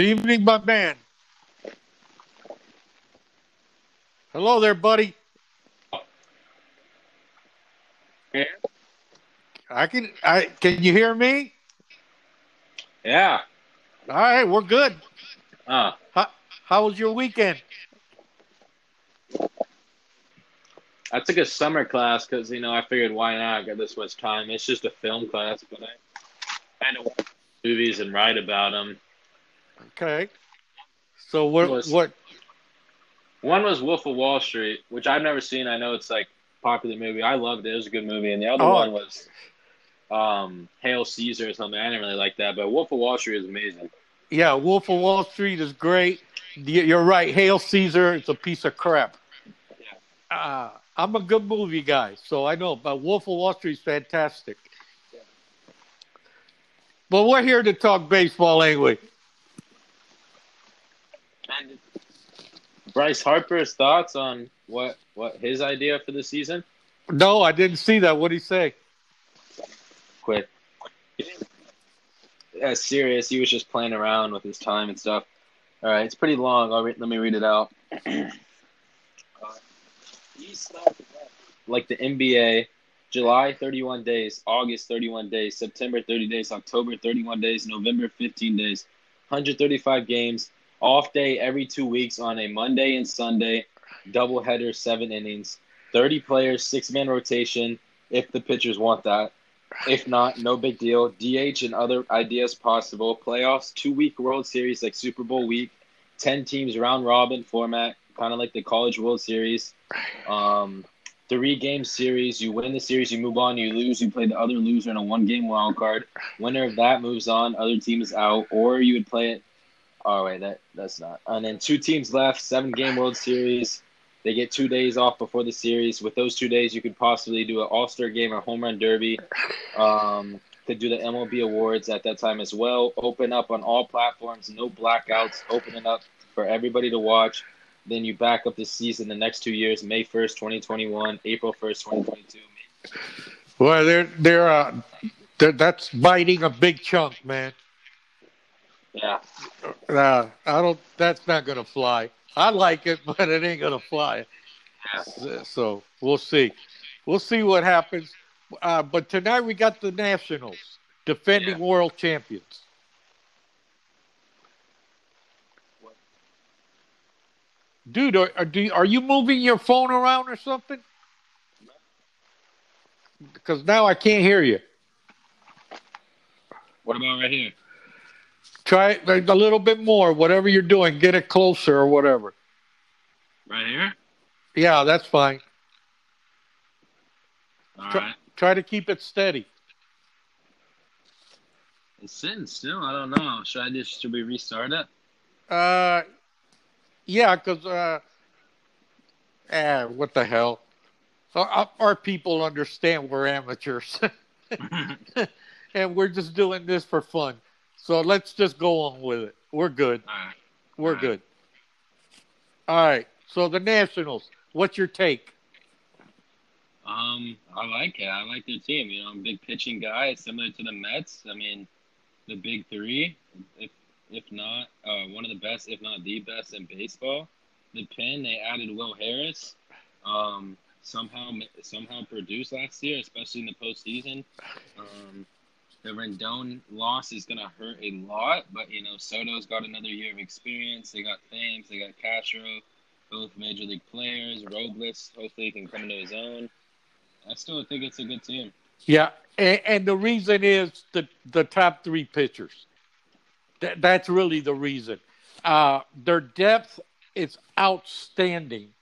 Evening, my man. Hello there, buddy. Yeah. I can. I can you hear me? Yeah. All right, we're good. Uh, How, how was your weekend? I took a summer class because you know I figured why not get this much time. It's just a film class, but I, I had to watch movies and write about them. Okay. So what? Was- What? One was Wolf of Wall Street, which I've never seen. I know it's like popular movie. I loved it. It was a good movie. And the other Oh. one was um, Hail Caesar or something. I didn't really like that, but Wolf of Wall Street is amazing. Yeah, Wolf of Wall Street is great. You're right. Hail Caesar is a piece of crap. Uh, I'm a good movie guy, so I know. But Wolf of Wall Street is fantastic. But we're here to talk baseball anyway. And Bryce Harper's thoughts on what what his idea for the season? No, I didn't see that. What did he say? quick. Yeah, serious. He was just playing around with his time and stuff. All right, it's pretty long. I'll re- let me read it out. He started off like the NBA, July 31 days, August 31 days, September 30 days, October 31 days, November 15 days, 135 games, off day every two weeks on a Monday and Sunday, doubleheader, seven innings, 30 players, six man rotation, if the pitchers want that. If not, no big deal. DH and other ideas possible. Playoffs, two week World Series like Super Bowl week, 10 teams round robin format, kind of like the College World Series. Um, three game series. You win the series, you move on. You lose, you play the other loser in a one game wild card. Winner of that moves on. Other team is out. Or you would play it. Oh, wait, that, that's not. And then two teams left, seven game World Series. They get two days off before the series. With those two days, you could possibly do an All Star game or home run derby. Um, could do the MLB awards at that time as well. Open up on all platforms, no blackouts. Open it up for everybody to watch. Then you back up the season the next two years: May first, twenty twenty one, April first, twenty twenty two. Well, they're they're, uh, they're that's biting a big chunk, man. Yeah, Uh, I don't. That's not gonna fly. I like it, but it ain't gonna fly. So we'll see. We'll see what happens. Uh, but tonight we got the Nationals defending Yeah. world champions. Dude, are, are, do, are you moving your phone around or something? Because now I can't hear you. What about right here? Try it a little bit more. Whatever you're doing, get it closer or whatever. Right here. Yeah, that's fine. All Try- right. Try to keep it steady. It's sitting still. I don't know. Should I just should we restart it? Uh, yeah, because uh, eh, what the hell? Our, our people understand we're amateurs, and we're just doing this for fun. So let's just go on with it. We're good. Right. We're All right. good. All right. So the Nationals. What's your take? Um, I like it. I like their team. You know, I'm a big pitching guy, similar to the Mets. I mean, the big three, if if not uh, one of the best, if not the best in baseball. The pin they added Will Harris. Um, somehow somehow produced last year, especially in the postseason. Um, the Rendon loss is gonna hurt a lot, but you know Soto's got another year of experience. They got Thames, they got Castro, both major league players. Robles hopefully he can come into his own. I still think it's a good team. Yeah, and, and the reason is the the top three pitchers. That, that's really the reason. Uh, their depth is outstanding,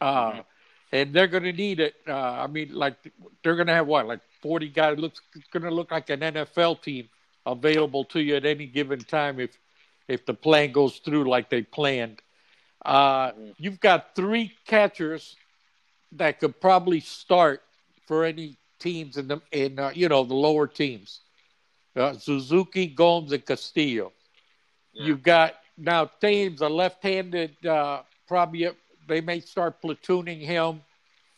uh, Mhm. And they're going to need it. Uh, I mean, like they're going to have what, like forty guys? Looks going to look like an NFL team available to you at any given time if if the plan goes through like they planned. Uh, Mhm. you've got three catchers that could probably start for any teams in the in uh, you know the lower teams. Uh, Suzuki, Gomes, and Castillo. Yeah. You've got now Thames, a left-handed. Uh, probably they may start platooning him,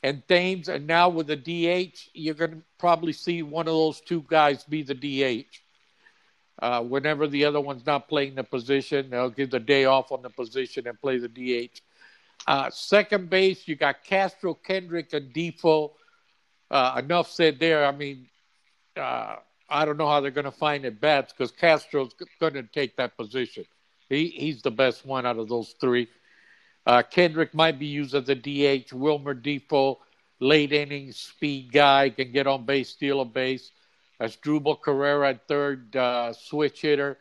and Thames, and now with the DH, you're going to probably see one of those two guys be the DH. Uh, whenever the other one's not playing the position, they'll give the day off on the position and play the DH. Uh, second base, you got Castro, Kendrick, and Difo. Uh, enough said there. I mean, uh, I don't know how they're going to find it bats because Castro's going to take that position. He, he's the best one out of those three. Uh, Kendrick might be used as a DH. Wilmer Difo, late innings speed guy, can get on base, steal a base. Asdrubal Cabrera at third, uh, switch hitter.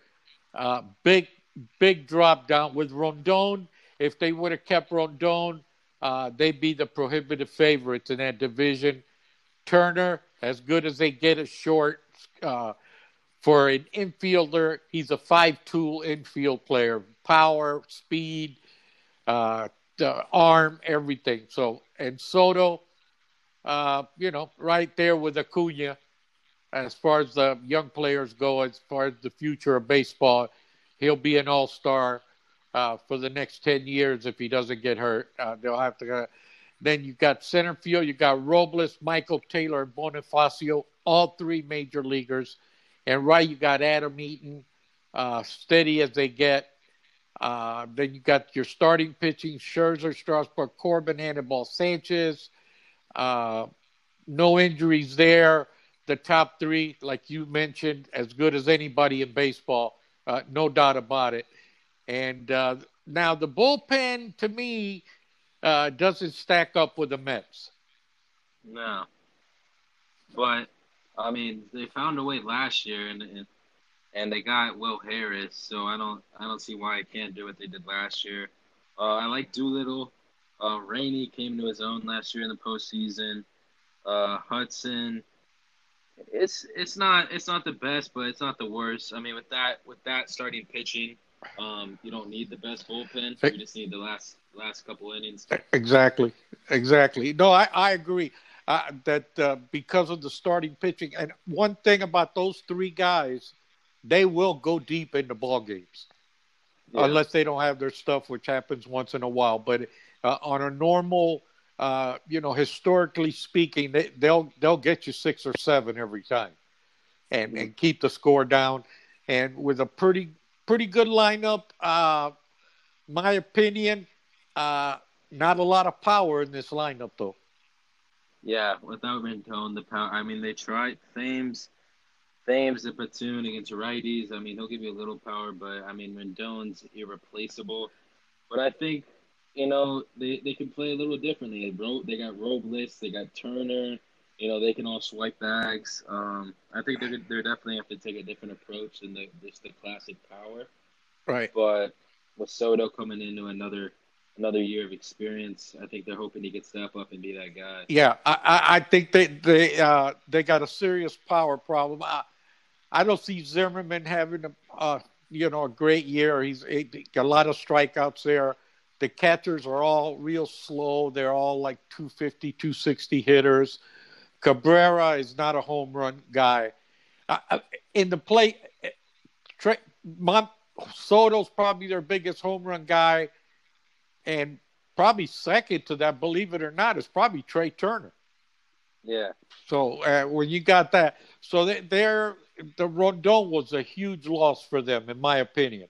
Uh, big, big drop down with Rondon. If they would have kept Rondon, uh, they'd be the prohibitive favorites in that division. Turner, as good as they get a short. Uh, for an infielder, he's a five-tool infield player: power, speed, uh, the arm, everything. So, and Soto, uh, you know, right there with Acuna, as far as the young players go, as far as the future of baseball, he'll be an all-star uh, for the next ten years if he doesn't get hurt. Uh, they'll have to. then you got center field. You got Robles, Michael Taylor, and Bonifacio, all three major leaguers. And right, you got Adam Eaton, uh, steady as they get. Uh, then you got your starting pitching: Scherzer, Strasburg, Corbin, Anibal Sanchez. Uh, no injuries there. The top three, like you mentioned, as good as anybody in baseball, uh, no doubt about it. And uh, now the bullpen, to me, uh, doesn't stack up with the Mets. No, but I mean, they found a way last year, and, and and they got Will Harris, so I don't I don't see why I can't do what they did last year. Uh, I like Doolittle. Uh, Rainey came to his own last year in the postseason. Uh, Hudson, it's it's not it's not the best, but it's not the worst. I mean, with that with that starting pitching, um, you don't need the best bullpen. You just need the last last couple innings. Exactly, exactly. No, I I agree. Uh, that uh, because of the starting pitching, and one thing about those three guys, they will go deep into ball games, yeah. unless they don't have their stuff, which happens once in a while. But uh, on a normal, uh, you know, historically speaking, they, they'll they'll get you six or seven every time, and and keep the score down. And with a pretty pretty good lineup, uh, my opinion, uh, not a lot of power in this lineup though. Yeah, without Rendon, the power. I mean, they tried Thames. Thames the platoon against righties. I mean, he'll give you a little power, but I mean, Rendon's irreplaceable. But I think you know they, they can play a little differently. They, they got Robles, they got Turner. You know, they can all swipe bags. Um, I think they're they're definitely have to take a different approach than the just the classic power. Right. But with Soto coming into another another year of experience. I think they're hoping he can step up and be that guy. Yeah, I, I think they they uh, they got a serious power problem. I, I don't see Zimmerman having a uh, you know a great year. He's a, a lot of strikeouts there. The catchers are all real slow. They're all like 250, 260 hitters. Cabrera is not a home run guy. Uh, in the play, Trey, Mont, Soto's probably their biggest home run guy and probably second to that, believe it or not, is probably Trea Turner. Yeah. So uh, when you got that, so they, they're the Rondon was a huge loss for them, in my opinion,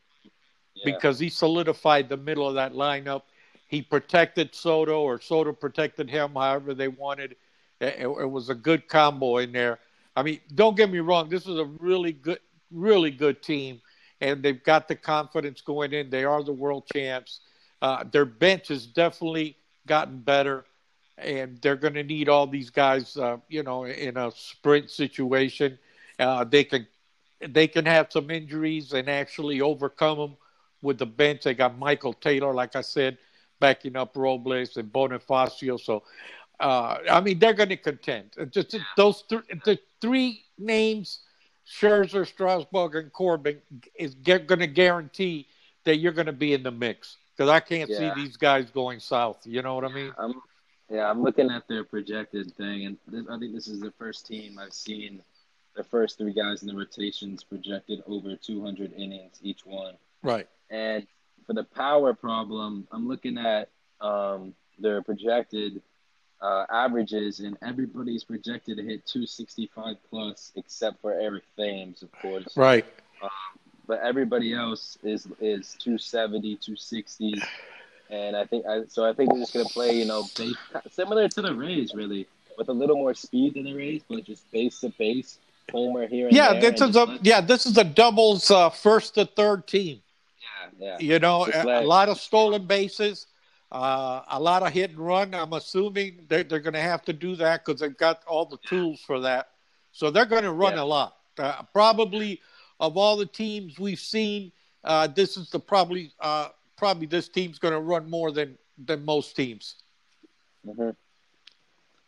yeah. because he solidified the middle of that lineup. He protected Soto, or Soto protected him, however they wanted. It, it was a good combo in there. I mean, don't get me wrong. This is a really good, really good team, and they've got the confidence going in. They are the world champs. Uh, their bench has definitely gotten better, and they're going to need all these guys. Uh, you know, in a sprint situation, uh, they can they can have some injuries and actually overcome them with the bench. They got Michael Taylor, like I said, backing up Robles and Bonifacio. So, uh, I mean, they're going to contend. Just those th- the three names, Scherzer, Strasburg, and Corbin, is going to guarantee that you're going to be in the mix because I can't yeah. see these guys going south. You know what I mean? I'm, yeah, I'm looking at their projected thing, and this, I think this is the first team I've seen the first three guys in the rotations projected over 200 innings each one. Right. And for the power problem, I'm looking at um, their projected uh, averages, and everybody's projected to hit 265 plus, except for Eric Thames, of course. Right. Um, but everybody else is is 270, 260. And I think I, so. I think we're just gonna play, you know, base, similar to the Rays, really, with a little more speed than the Rays, but just base to base, homer here. And Yeah, this is a let- yeah, this is a doubles uh, first to third team. yeah, yeah. You know, a, a lot of stolen bases, uh, a lot of hit and run. I'm assuming they're, they're going to have to do that because they've got all the tools for that. So they're going to run Yeah. a lot. Uh, probably of all the teams we've seen, uh, this is the probably uh, probably this team's going to run more than than most teams. hmm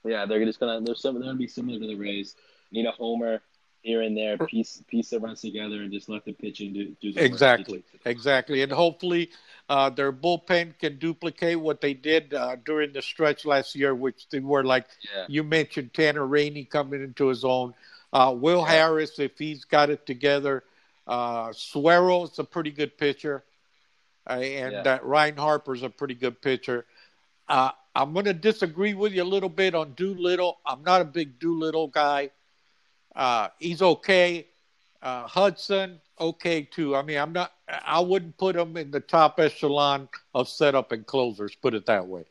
Yeah, they're just gonna they're they're gonna be similar to the Rays. Need a homer here and there, piece piece that runs together, and just let the pitching do do the. Exactly, exactly, and hopefully uh, their bullpen can duplicate what they did uh, during the stretch last year, which they were like Yeah, you mentioned Tanner Rainey coming into his own. Uh, Will Yeah. Harris, if he's got it together, uh, is a pretty good pitcher, uh, and Yeah. uh, Ryan Harper's a pretty good pitcher. Uh, I'm going to disagree with you a little bit on Doolittle. I'm not a big Doolittle guy. Uh, he's okay. Uh, Hudson, okay too. I mean, I'm not. I wouldn't put him in the top echelon of setup and closers. Put it that way.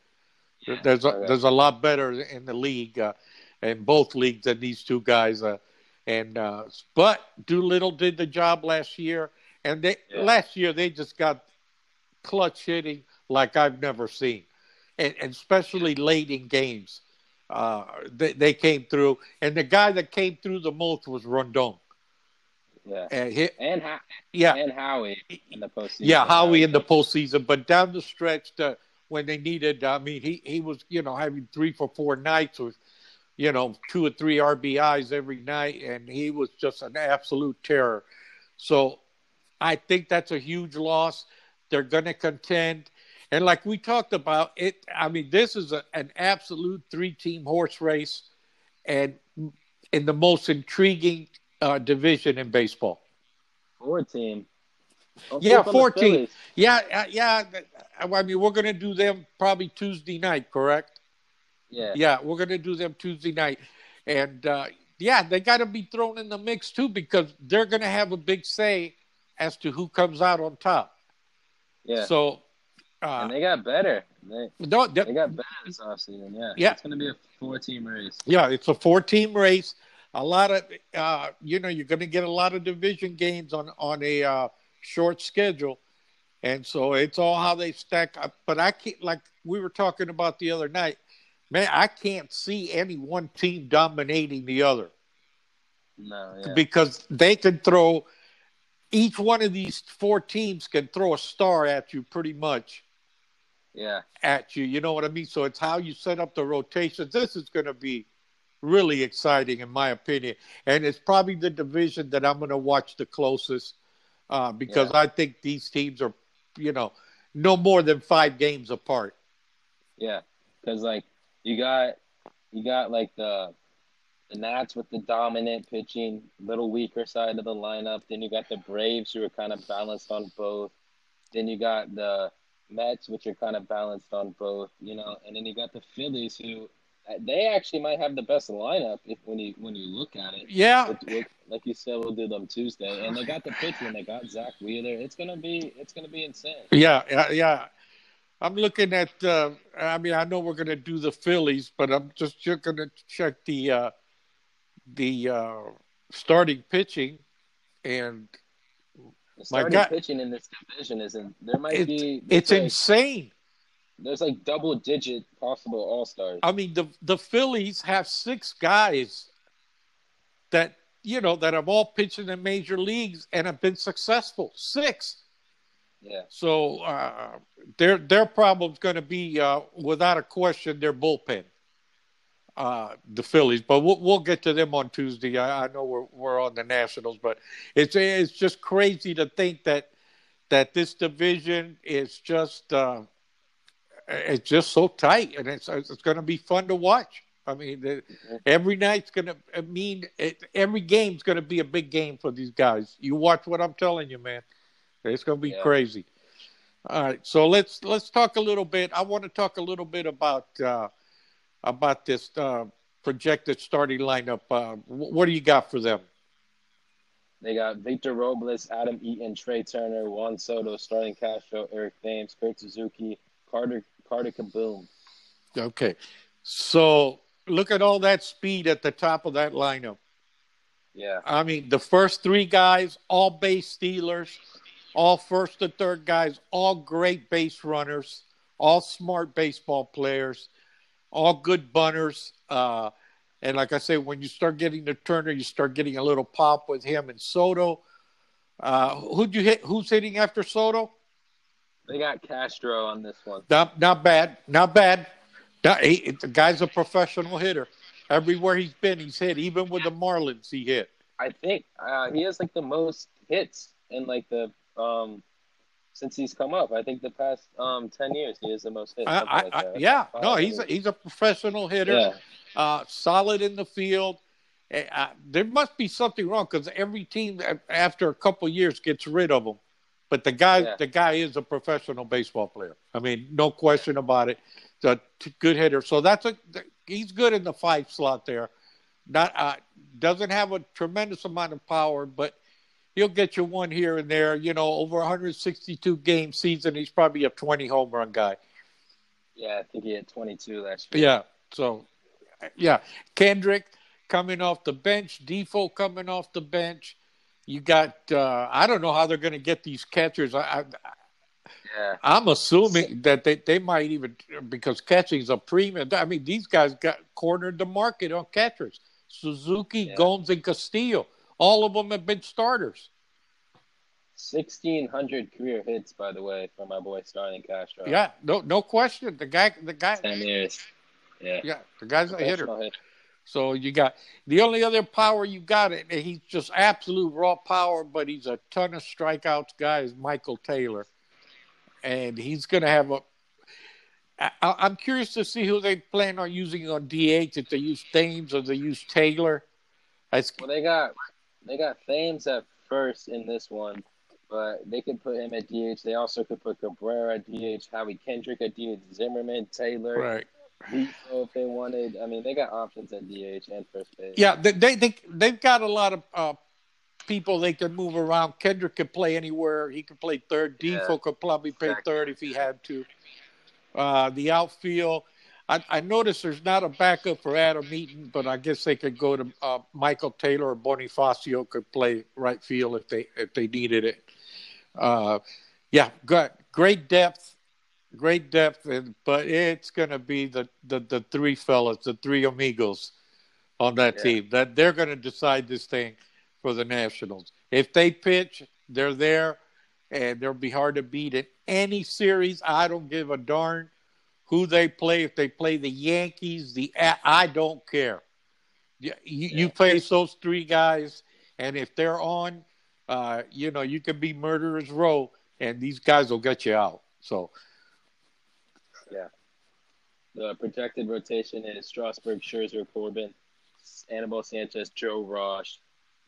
Yeah, There's a, there's a lot better in the league, uh, in both leagues than these two guys. Uh, and uh, but Doolittle did the job last year, and they Yeah. last year they just got clutch hitting like I've never seen, and, and especially late in games. Uh, they, they came through, and the guy that came through the most was Rondon. yeah, And he, and Ho- yeah, and Howie in the postseason. yeah, Howie in the postseason, but down the stretch, the, when they needed, I mean, he he was you know having three for four nights with, you know, two or three RBIs every night, and he was just an absolute terror. So, I think that's a huge loss. They're going to contend, and like we talked about, it. I mean, this is a, an absolute three-team horse race, and in the most intriguing uh, division in baseball. four team. Don't Yeah, 14. Yeah, yeah. I mean, we're going to do them probably Tuesday night, correct? Yeah, Yeah, we're going to do them Tuesday night, and uh, yeah, they got to be thrown in the mix too because they're going to have a big say as to who comes out on top. yeah. So, uh, and they got better. They no, they they- got better this offseason. Yeah, Yeah. It's gonna be a four team race. yeah, it's a four-team race. A lot of, uh, you know, you're going to get a lot of division games on on a uh, short schedule, and so it's all how they stack up. But I can't, like we were talking about the other night, man, I can't see any one team dominating the other No, yeah, because they can throw. Each one of these four teams can throw a star at you, pretty much yeah, at you. You know what I mean? So it's how you set up the rotation. This is going to be really exciting, in my opinion, and it's probably the division that I'm going to watch the closest uh, because Yeah. I think these teams are, you know, no more than five games apart. yeah. Because like you got you got like the the Nats with the dominant pitching, little weaker side of the lineup. Then you got the Braves who are kind of balanced on both. Then you got the Mets, which are kind of balanced on both, you know, and then you got the Phillies, who uh, they actually might have the best lineup if when you when you look at it. Yeah, like you said, we'll do them Tuesday, and they got the pitching. They got Zack Wheeler. It's gonna be it's gonna be insane. yeah, yeah, yeah. I'm looking at. Uh, I mean, I know we're to do the Phillies, but I'm just going to check the uh, the uh, starting pitching, and The My starting God. pitching in this division isn't. There might It's- be. it's like, insane. There's like double digit possible all stars. I mean, the the Phillies have six guys that you know that have all pitched in the major leagues and have been successful. Six. Yeah, So uh, their their problem's going to be, uh, without a question, their bullpen. Uh, the Phillies, but we'll, we'll get to them on Tuesday. I, I know we're we're on the Nationals, but it's it's just crazy to think that that this division is just uh, it's just so tight, and it's it's going to be fun to watch. I mean, the, every night's going to mean it, every game's going to be a big game for these guys. You watch what I'm telling you, man. It's going to be Yeah. crazy. All right, so let's let's talk a little bit. I want to talk a little bit about uh, about this uh, projected starting lineup. Uh, what do you got for them? They got Victor Robles, Adam Eaton, Trea Turner, Juan Soto, Starlin Castro, Eric Thames, Kurt Suzuki, Carter Carter Kieboom. Okay. So look at all that speed at the top of that lineup. Yeah. I mean, the first three guys, all base stealers, all first and third guys, all great base runners, all smart baseball players, all good bunners. Uh, and like I say, when you start getting the Turner, you start getting a little pop with him and Soto. Uh, who'd you hit? Who's hitting after Soto? They got Castro on this one. Not not bad, not bad. Not, he, the guy's a professional hitter. Everywhere he's been, he's hit. Even with the Marlins, he hit. I think uh, he has like the most hits in like the um since he's come up. I think the past um ten years he is the most hit. I, I, like I, yeah, no, he's a, he's a professional hitter. yeah. uh, solid in the field. Eh, Uh, there must be something wrong because every team after a couple years gets rid of him. But the guy, Yeah. the guy is a professional baseball player. I mean, no question about it. He's a t- good hitter. So that's a he's good in the five slot there. Not uh, doesn't have a tremendous amount of power, but he'll get you one here and there. You know, over 162 game season, he's probably a 20 home run guy. Yeah, I think he had 22 last year. Yeah. So, yeah, Kendrick coming off the bench, Difo coming off the bench. You got uh, I don't know how they're going to get these catchers. I, I Yeah. I'm assuming that they, they might even because catching's a premium. I mean, these guys got cornered the market on catchers. Suzuki, Yeah. Gomes, and Castillo. All of them have been starters. 1,600 career hits, by the way, for my boy Starlin Castro. Yeah, no no question. The guy the guy 10 years. Yeah. yeah, the guy's a hitter. Hit. So you got the only other power you got, and he's just absolute raw power, but he's a ton of strikeouts guy is Michael Taylor, and he's going to have a. I, I'm curious to see who they plan on using on DH. If they use Thames or they use Taylor. That's, Well, they got they got Thames at first in this one, but they could put him at DH. They also could put Cabrera at DH, Howie Kendrick at DH, Zimmerman, Taylor, right. Difo if they wanted. I mean, they got options at DH and first base. Yeah, they, they they they've got a lot of uh, people they can move around. Kendrick could play anywhere. He could play third. Yeah. Difo could probably play third if he had to. Uh, the outfield, I, I noticed there's not a backup for Adam Eaton, but I guess they could go to uh, Michael Taylor or Bonifacio could play right field if they if they needed it. Uh, yeah, good, great depth, great depth, and, but it's going to be the, the the three fellas, the three amigos on that Yeah. team that they're going to decide this thing for the Nationals. If they pitch, they're there, and they'll be hard to beat in any series. I don't give a darn who they play. If they play the Yankees, the I don't care. You, you, you Yeah. face those three guys, and if they're on, uh, you know you can be murderers row, and these guys will get you out. So yeah, The projected rotation is Strasburg, Scherzer, Corbin, Anibal Sanchez, Joe Ross,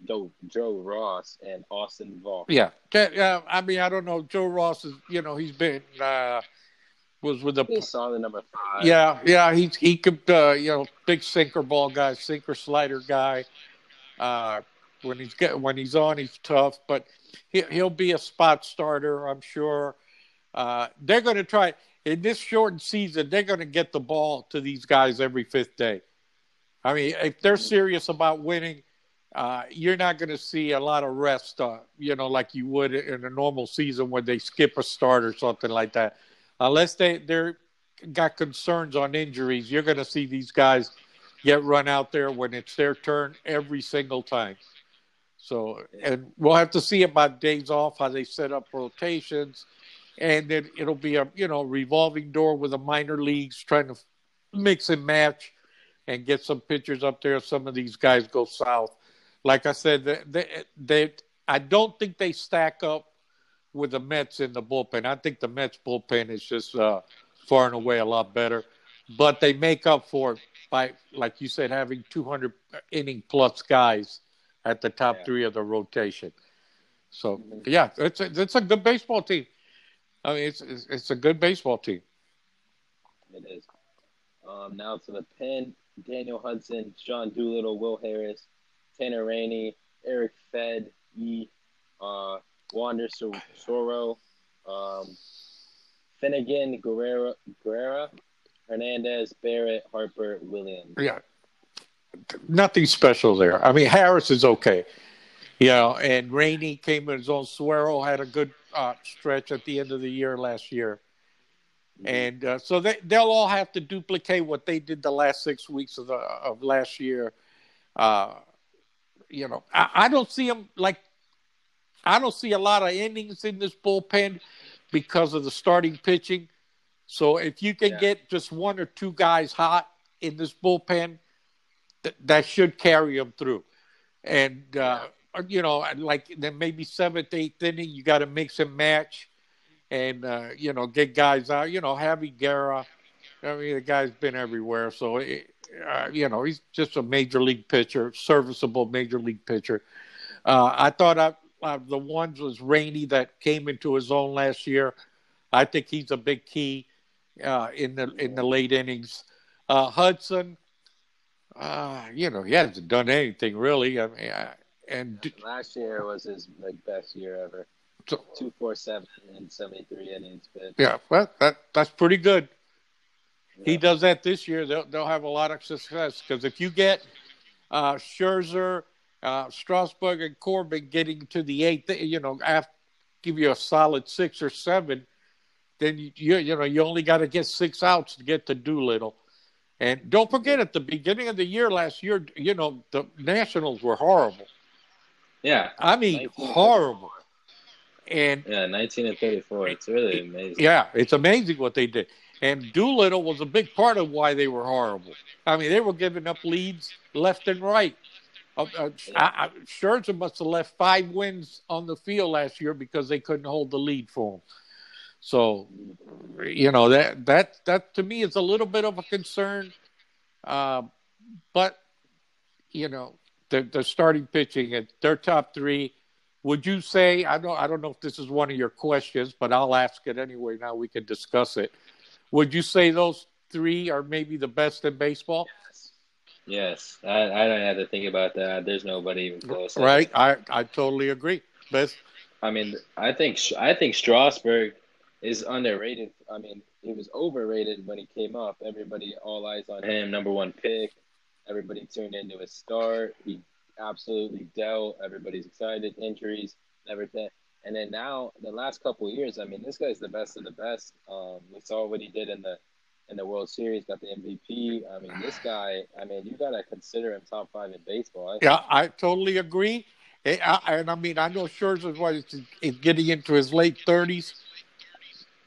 Joe, Joe Ross, and Austin Voth. yeah, yeah. I mean, I don't know. Joe Ross is, you know, he's been uh, was with the He saw the number five. Yeah, yeah, he he could, uh, you know, big sinker ball guy, sinker slider guy. Uh, when he's get when he's on, he's tough, but he, he'll be a spot starter, I'm sure. Uh, they're going to try in this shortened season. They're going to get the ball to these guys every fifth day. I mean, if they're serious about winning, uh, you're not going to see a lot of rest, uh, you know, like you would in a normal season when they skip a start or something like that. Unless they they're got concerns on injuries, you're going to see these guys get run out there when it's their turn every single time. So, and we'll have to see about days off, how they set up rotations, and then it'll be a you know revolving door with the minor leagues trying to mix and match and get some pitchers up there. Some of these guys go south. Like I said, they, they, they I don't think they stack up with the Mets in the bullpen. I think the Mets bullpen is just uh, far and away a lot better, but they make up for it by, like you said, having 200 inning plus guys at the top Yeah. three of the rotation. So Mhm. yeah, it's a, it's a good baseball team. I mean, it's it's, it's a good baseball team. It is. Um, now to the pen: Daniel Hudson, Sean Doolittle, Will Harris, Tanner Rainey, Eric Fed, E, uh, Wander Suero, um, Finnegan, Guerrera, Guerrera, Hernandez, Barrett, Harper, Williams. Yeah, nothing special there. I mean, Harris is okay. You know, and Rainey came in his own. Suero had a good uh, stretch at the end of the year last year. And uh, so they, they'll all have to duplicate what they did the last six weeks of, the, of last year. Uh, you know, I, I don't see them like, I don't see a lot of innings in this bullpen because of the starting pitching. So if you can yeah. get just one or two guys hot in this bullpen, th- that should carry them through. And uh, you know, like then maybe seventh, eighth inning, you got to mix and match, and uh, you know, get guys out. You know, Javi Guerra. I mean, the guy's been everywhere, so it, uh, you know, he's just a major league pitcher, serviceable major league pitcher. Uh, I thought I, uh, the ones was Rainey that came into his own last year. I think he's a big key uh, in the in the late innings. Uh, Hudson, uh, you know, he hasn't done anything really. I mean, I, and last year was his like best year ever. So, Two four seven and seventy three innings pitched. Yeah, well, that that's pretty good. Yeah. He does that this year. They'll they'll have a lot of success because if you get uh, Scherzer, uh, Strasburg, and Corbin getting to the eighth, you know, after give you a solid six or seven, then you you, you know you only got to get six outs to get to Doolittle. And don't forget, at the beginning of the year last year, you know the Nationals were horrible. Yeah, I mean horrible. And yeah, nineteen and thirty-four. It's really amazing. Yeah, it's amazing what they did. And Doolittle was a big part of why they were horrible. I mean, they were giving up leads left and right. Uh, uh, I, I, Scherzer must have left five wins on the field last year because they couldn't hold the lead for him. So, you know that that that to me is a little bit of a concern. Uh, but you know, the, the starting pitching at their top three. Would you say I don't I don't know if this is one of your questions, but I'll ask it anyway. Now we can discuss it. Would you say those three are maybe the best in baseball? Yes. I, I don't have to think about that. There's nobody even close. Right, I I totally agree. Best. I mean, I think I think Strasburg is underrated. I mean, he was overrated when he came up. Everybody all eyes on him, number one pick. Everybody tuned into his start. He absolutely dealt. Everybody's excited. Injuries, everything. And then now, the last couple years, I mean, this guy's the best of the best. Um, we saw what he did in the in the World Series, got the MVP. I mean, this guy. I mean, you gotta consider him top five in baseball. I yeah, I totally agree. Eh, and I, and I mean, I know Scherzer was is getting into his late thirties.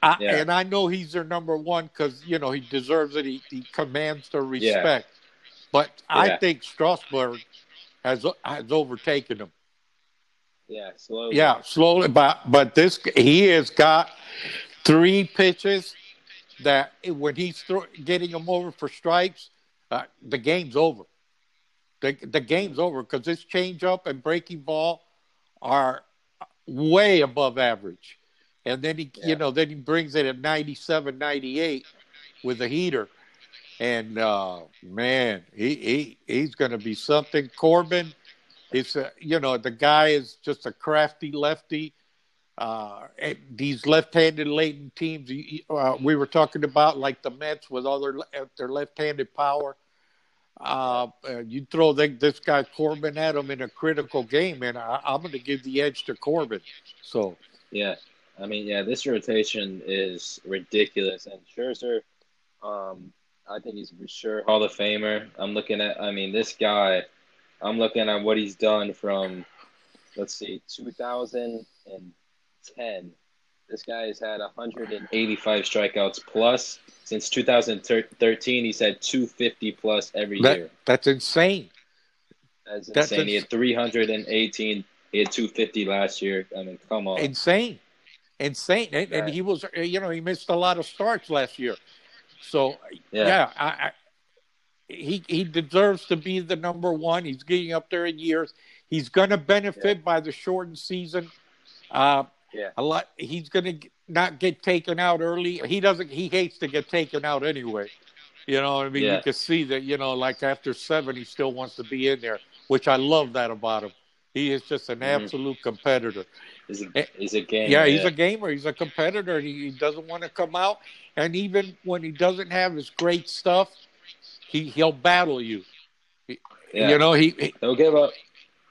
yeah. And I know he's their number one because you know he deserves it. He, he commands their respect. Yeah. But yeah. I think Strasburg has has overtaken him. Yeah, slowly. Yeah, slowly. But but this he has got three pitches that when he's getting them over for strikes, uh, the game's over. The the game's over because this changeup and breaking ball are way above average. And then he, yeah. you know, then he brings it at 97, 98 with a heater. And uh, man, he, he he's going to be something. Corbin, it's a, you know the guy is just a crafty lefty. Uh, these left-handed laden teams uh, we were talking about, like the Mets with all their their left-handed power. Uh, you throw the, this guy Corbin at him in a critical game, and I, am going to give the edge to Corbin. So yeah, I mean, yeah, this rotation is ridiculous, and Scherzer. Um, I think he's for sure Hall of Famer. I'm looking at, I mean, this guy, I'm looking at what he's done from, let's see, 2010. This guy has had 185 strikeouts plus. Since 2013, he's had 250 plus every that, year. That's insane. That's insane. That's he had 318. He had 250 last year. I mean, come on. Insane. Insane. And, and he was, you know, he missed a lot of starts last year. So yeah, yeah I, I, he he deserves to be the number one. He's getting up there in years. He's going to benefit yeah. by the shortened season. Uh, yeah, a lot. He's going to not get taken out early. He doesn't. He hates to get taken out anyway. You know, I mean, yeah. you can see that. You know, like after seven, he still wants to be in there, which I love that about him. He is just an mm-hmm. absolute competitor. He's a, he's a gamer. Yeah, he's yeah. a gamer. He's a competitor. He, he doesn't want to come out, and even when he doesn't have his great stuff, he he'll battle you. Yeah. You know, he, he he'll give up.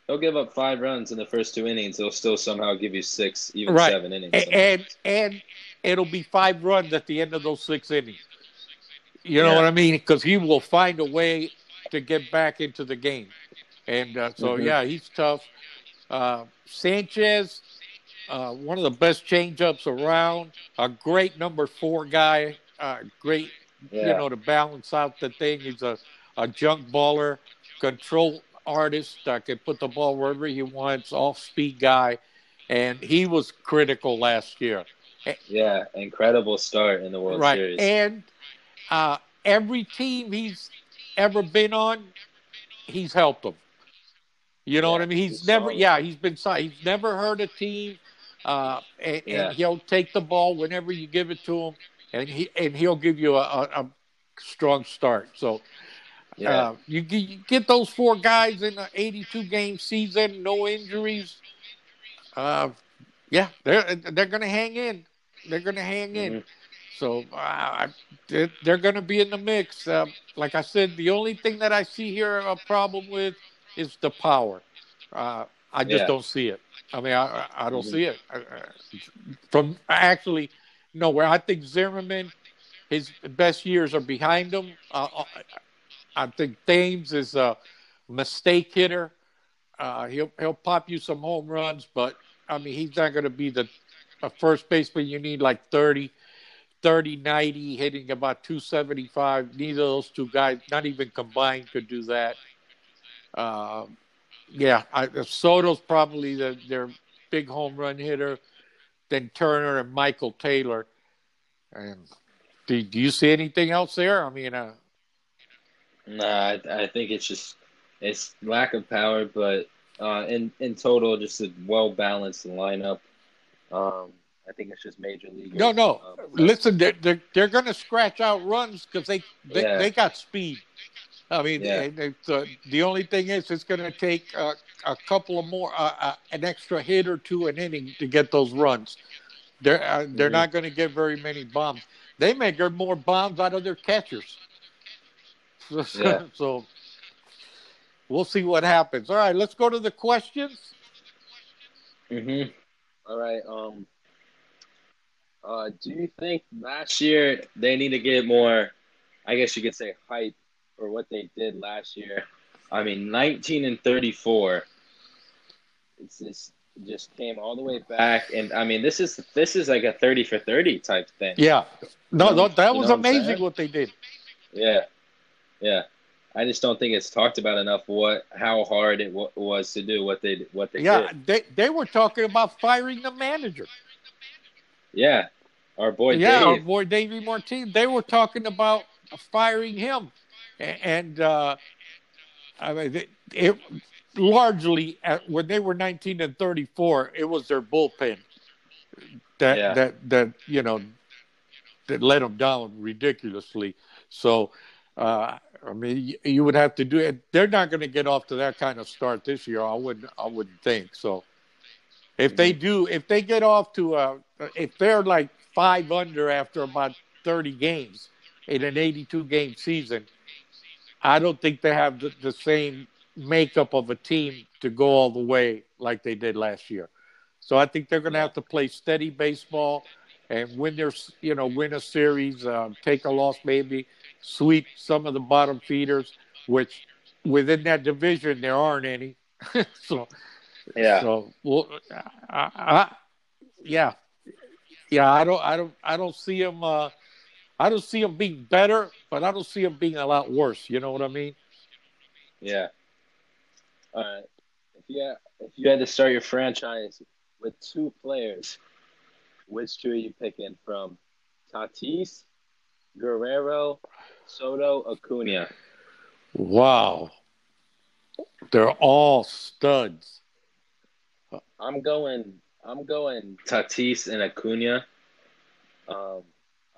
He'll give up five runs in the first two innings. He'll still somehow give you six, even right. seven innings. And, and, and it'll be five runs at the end of those six innings. You know yeah. what I mean? Because he will find a way to get back into the game. And uh, so, mm-hmm. yeah, he's tough. Uh, Sanchez, uh, one of the best changeups around. A great number four guy. Uh, great, yeah. you know, to balance out the thing. He's a, a junk baller, control artist that can put the ball wherever he wants, off speed guy. And he was critical last year. Yeah, incredible start in the World right. Series. And uh, every team he's ever been on, he's helped them. You know yeah, what I mean? He's, he's never, solid. yeah, he's been, he's never hurt a team, uh, and, yeah. and, he'll take the ball whenever you give it to him, and he and he'll give you a, a, a strong start. So, yeah. Uh, you, you, get those four guys in an 82 game season, no injuries. Uh, yeah, they're they're going to hang in. They're going to hang mm-hmm. in. So uh, they're, they're going to be in the mix. Uh, like I said, the only thing that I see here a problem with is the power. Uh, I just yeah. don't see it. I mean, I, I don't mm-hmm. see it. From actually nowhere. I think Zimmerman, his best years are behind him. I think Thames is a mistake hitter. Uh, he'll he'll pop you some home runs, but I mean, he's not going to be the a first baseman. You need like 30, 30, 90, hitting about 275. Neither of those two guys, not even combined, could do that. Uh, yeah, I, Soto's probably the, their big home run hitter. Then Turner and Michael Taylor. And do, do you see anything else there? I mean, uh, nah, I, I think it's just it's lack of power, but uh, in in total, just a well balanced lineup. Um, I think it's just major league. No, no. Um, Listen, they're they're, they're going to scratch out runs because they they, yeah. they got speed. I mean, yeah. they, uh, the only thing is, it's going to take uh, a couple of more, uh, uh, an extra hit or two an inning to get those runs. They're uh, they're mm-hmm. not going to get very many bombs. They may get more bombs out of their catchers. Yeah. so we'll see what happens. All right, let's go to the questions. Mhm. All right. Um. Uh, do you think last year they need to get more? I guess you could say hype for what they did last year. I mean, 19 and 34. It's just just came all the way back, and I mean, this is this is like a 30 for 30 type thing. Yeah, no, no that was amazing what, what they did. Yeah, yeah. I just don't think it's talked about enough. What how hard it w- was to do what they what they yeah, did. they they were talking about firing the manager. Yeah, our boy. Yeah, Dave. our boy Davey Martin. They were talking about firing him, and uh, I mean it, it largely at, when they were nineteen and thirty four, it was their bullpen that yeah. that that you know that let them down ridiculously. So. Uh, I mean, you would have to do it. They're not going to get off to that kind of start this year. I wouldn't. I wouldn't think so. If they do, if they get off to a, if they're like five under after about thirty games in an eighty-two game season, I don't think they have the, the same makeup of a team to go all the way like they did last year. So I think they're going to have to play steady baseball and win their, you know, win a series, uh, take a loss maybe, sweep some of the bottom feeders, which within that division there aren't any. so yeah, so well, I, I, yeah, yeah. I don't, I don't, I don't see them. Uh, I don't see them being better, but I don't see them being a lot worse. You know what I mean? Yeah. All right. If you had, if you had to start your franchise with two players, which two are you picking from? Tatis, Guerrero, Soto, Acuna. Wow. They're all studs. I'm going I'm going Tatis and Acuna. Um,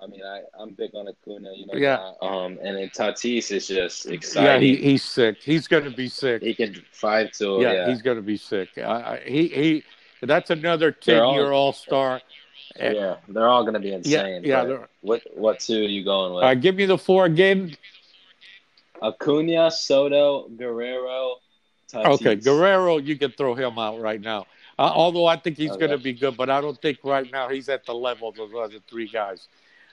I mean, I I'm big on Acuna, you know. Yeah. Um, and then Tatis is just excited. Yeah, he, he's sick. He's going to be sick. he can five to yeah, yeah. he's going to be sick. I, I, he he. That's another ten-year All-Star. Yeah, they're all gonna be insane. yeah, they're- what what two are you going with? Uh, give me the four again. Acuna, Soto, Guerrero, Tatis. Okay, Guerrero, you can throw him out right now. Uh, although I think he's Okay. going to be good, but I don't think right now he's at the level of those other three guys.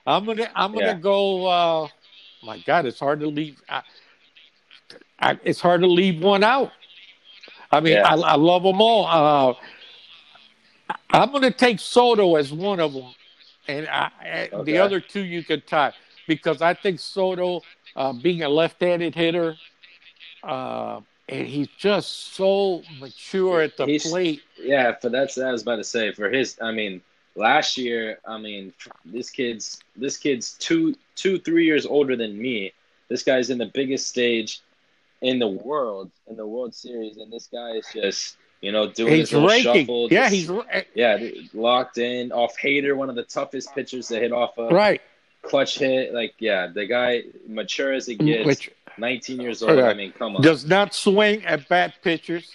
I'm gonna I'm gonna Yeah. go. Uh, my God, it's hard to leave. I, I, it's hard to leave one out. I mean, Yeah. I, I love them all. Uh, I'm going to take Soto as one of them, and I, I- the other two you could tie because I think Soto, uh, being a left-handed hitter, uh, and he's just so mature at the He's- plate. Yeah, for that's I was about to say. For his, I mean, last year, I mean, this kid's this kid's two two three years older than me. This guy's in the biggest stage in the world in the World Series, and this guy is just you know doing He's his little raking. shuffle. yeah, he's yeah locked in off Hater, one of the toughest pitchers to hit off of. right. clutch hit. Like yeah, the guy mature as it gets. Which 19 years old. Okay. I mean, come on. does not swing at bad pitchers.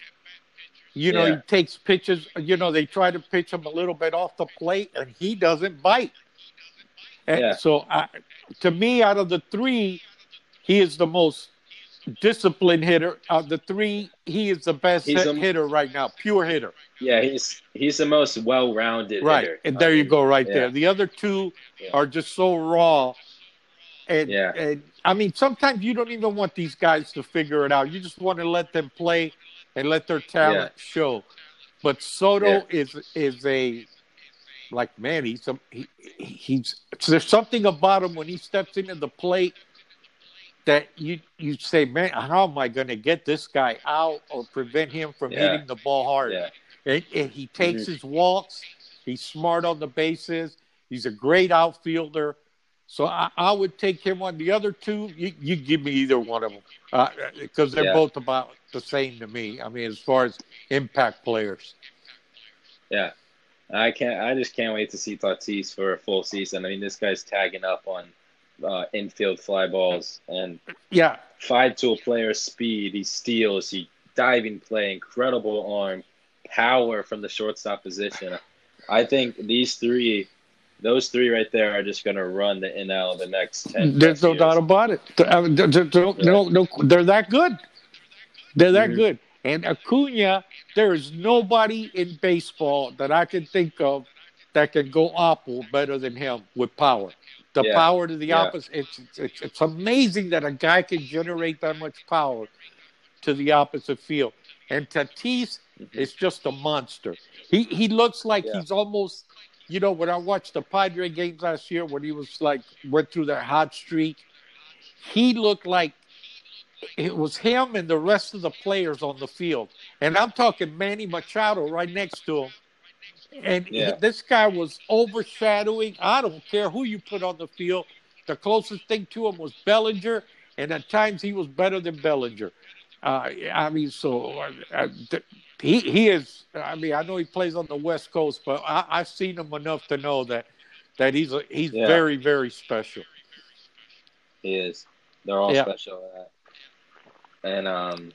You know, Yeah. he takes pitches. You know, they try to pitch him a little bit off the plate, and he doesn't bite. And Yeah. So, I, to me, out of the three, he is the most disciplined hitter. Of the three, he is the best hit- a- hitter right now, pure hitter. yeah, he's he's the most well-rounded Right, hitter. and I there you mean, go, right yeah. there. The other two Yeah. are just so raw, and Yeah. and I mean, sometimes you don't even want these guys to figure it out. You just want to let them play and let their talent show. But Soto Yeah. is is a like man, he's a, he, he's there's something about him when he steps into the plate that you you say, man, how am I going to get this guy out or prevent him from Yeah. hitting the ball hard? Yeah. And, and he takes Mhm. his walks. He's smart on the bases. He's a great outfielder. So I, I would take him on. The other two, you, you give me either one of them because they're Yeah. both about the same to me. I mean, as far as impact players. Yeah, I can't. I just can't wait to see Tatis for a full season. I mean, this guy's tagging up on uh, infield fly balls and Yeah, five tool player speed. He steals. He diving play, incredible arm, power from the shortstop position. I think these three, those three right there, are just going to run the NL the next ten. there's no years. doubt about it. I mean, there- there- there- Yeah. no, no, they're that good. They're that Mhm. good. And Acuna, there is nobody in baseball that I can think of that can go oppo better than him with power. The Yeah. power to the Yeah. opposite. It's, it's it's amazing that a guy can generate that much power to the opposite field. And Tatis Mhm. is just a monster. He he looks like Yeah. he's almost, you know, when I watched the Padre games last year, when he was like went through that hot streak, he looked like it was him and the rest of the players on the field. And I'm talking Manny Machado right next to him. And Yeah. this guy was overshadowing. I don't care who you put on the field. The closest thing to him was Bellinger, and at times he was better than Bellinger. Uh, I mean, so uh, uh, th- he he is. I mean, I know he plays on the West Coast, but I, I've seen him enough to know that that he's a, he's Yeah. very very special. He is. They're all Yeah. special at. And um,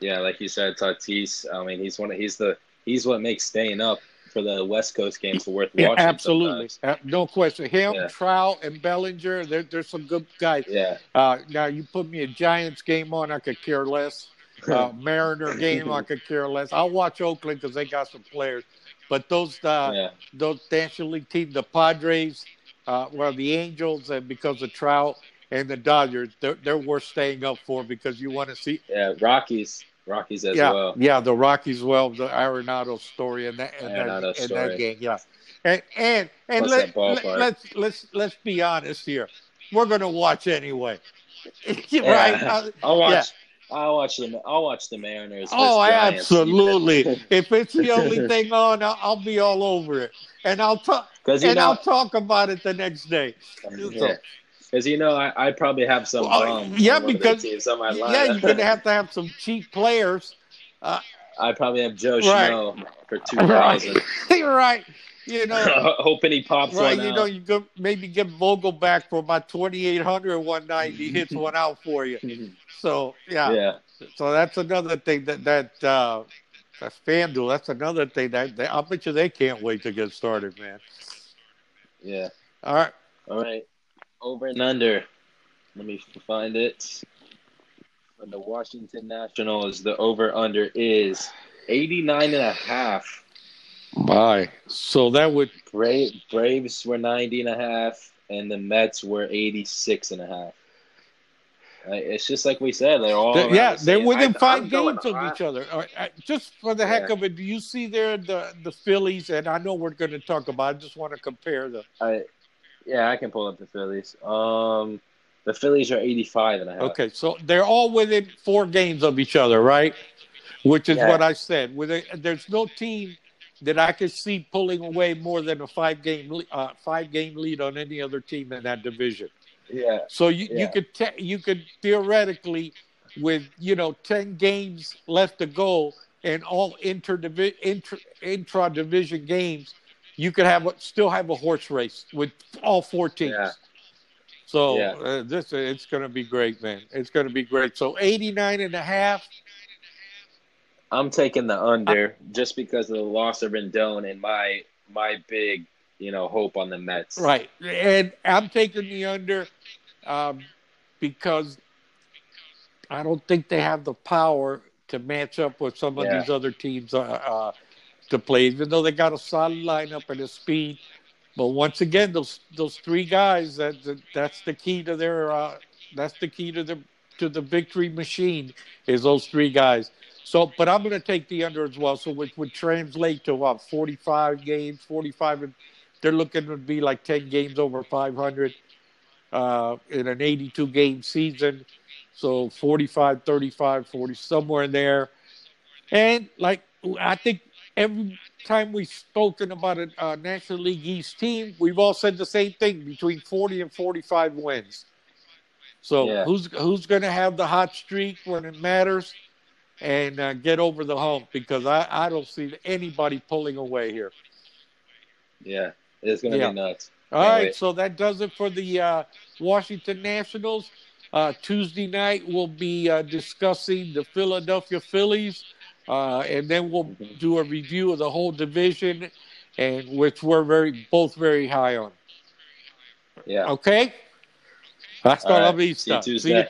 yeah, like you said, Tatis. I mean, he's one. Of, he's the he's what makes staying up for the West Coast games worth Yeah, watching. absolutely. Uh, no question. Him, Yeah. Trout, and Bellinger. There, there's some good guys. Yeah. Uh, now you put me a Giants game on, I could care less. Uh, Mariner game, I could care less. I'll watch Oakland because they got some players. But those uh, yeah. those National League teams, the Padres, uh, well, the Angels, and because of Trout and the Dodgers, they're, they're worth staying up for because you want to see. Yeah. Rockies. Rockies as yeah, well. yeah, the Rockies. Well, the Arenado story and that and, that, and that game. Yeah, and and and Plus let, let, let's let's let's be honest here. We're gonna watch anyway, right? Yeah. Uh, I'll watch. Yeah. I'll watch the. I'll watch the Mariners. Oh, Giants. absolutely. if it's the only thing on, I'll, I'll be all over it, and I'll talk and know, I'll talk about it the next day. yeah. Because you know, I, I probably have some Well, uh, um, yeah, on one of because- teams on my line. Yeah, you're gonna have to have some cheap players. Uh, I probably have Joe Right. Schmo for two Right, you're right. you know, hoping he pops right? one You out. know, you go maybe get Vogel back for about twenty eight hundred one night. And he hits one out for you. So yeah. yeah. So that's another thing that that uh, that FanDuel. That's another thing that they, I bet you they can't wait to get started, man. Yeah. All right. All right. Over and under. Let me find it. For the Washington Nationals, the over under is 89 and a half. Bye. So that would Bra- Braves were 90 and a half, and the Mets were 86 and a half. It's just like we said, they're all They're- yeah, the they're within I- 5 I'm games of high. each other. All right, just for the heck Yeah. of it, do you see there the the Phillies? And I know we're going to talk about. I just want to compare the. I, yeah, I can pull up the Phillies. Um, the Phillies are 85 and a half. Okay, so they're all within four games of each other, right? Which is Yeah. what I said. With a, there's no team that I could see pulling away more than a five game uh, five game lead on any other team in that division. Yeah, So you, you could te- you could theoretically, with you know ten games left to go and all inter intra intra division games, you could have still have a horse race with all four teams. Yeah. So Yeah. uh, this it's going to be great, man. It's going to be great. So 89 and a half. I'm taking the under just because of the loss of Rendon and my my big you know hope on the Mets. Right. And I'm taking the under um, because I don't think they have the power to match up with some of Yeah. these other teams uh, uh, to play, even though they got a solid lineup and a speed. But once again, those those three guys that, that that's the key to their uh, that's the key to the to the victory machine is those three guys. So, but I'm going to take the under as well. So, which would translate to what 45 games, 45 and they're looking to be like 10 games over 500 uh, in an 82 game season. So 45, 35, 40, somewhere in there. And like, I think every time we've spoken about a, a National League East team, we've all said the same thing between 40 and 45 wins. So Yeah. who's who's going to have the hot streak when it matters and uh, get over the hump? Because I, I don't see anybody pulling away here. Yeah, it's gonna Yeah. be nuts. All Can't right, wait. so that does it for the uh, Washington Nationals. Uh, Tuesday night we'll be uh, discussing the Philadelphia Phillies, uh, and then we'll do a review of the whole division, and which we're very both very high on. Yeah. Okay. Hasta All la right, see you. Tuesday. See you Tuesday.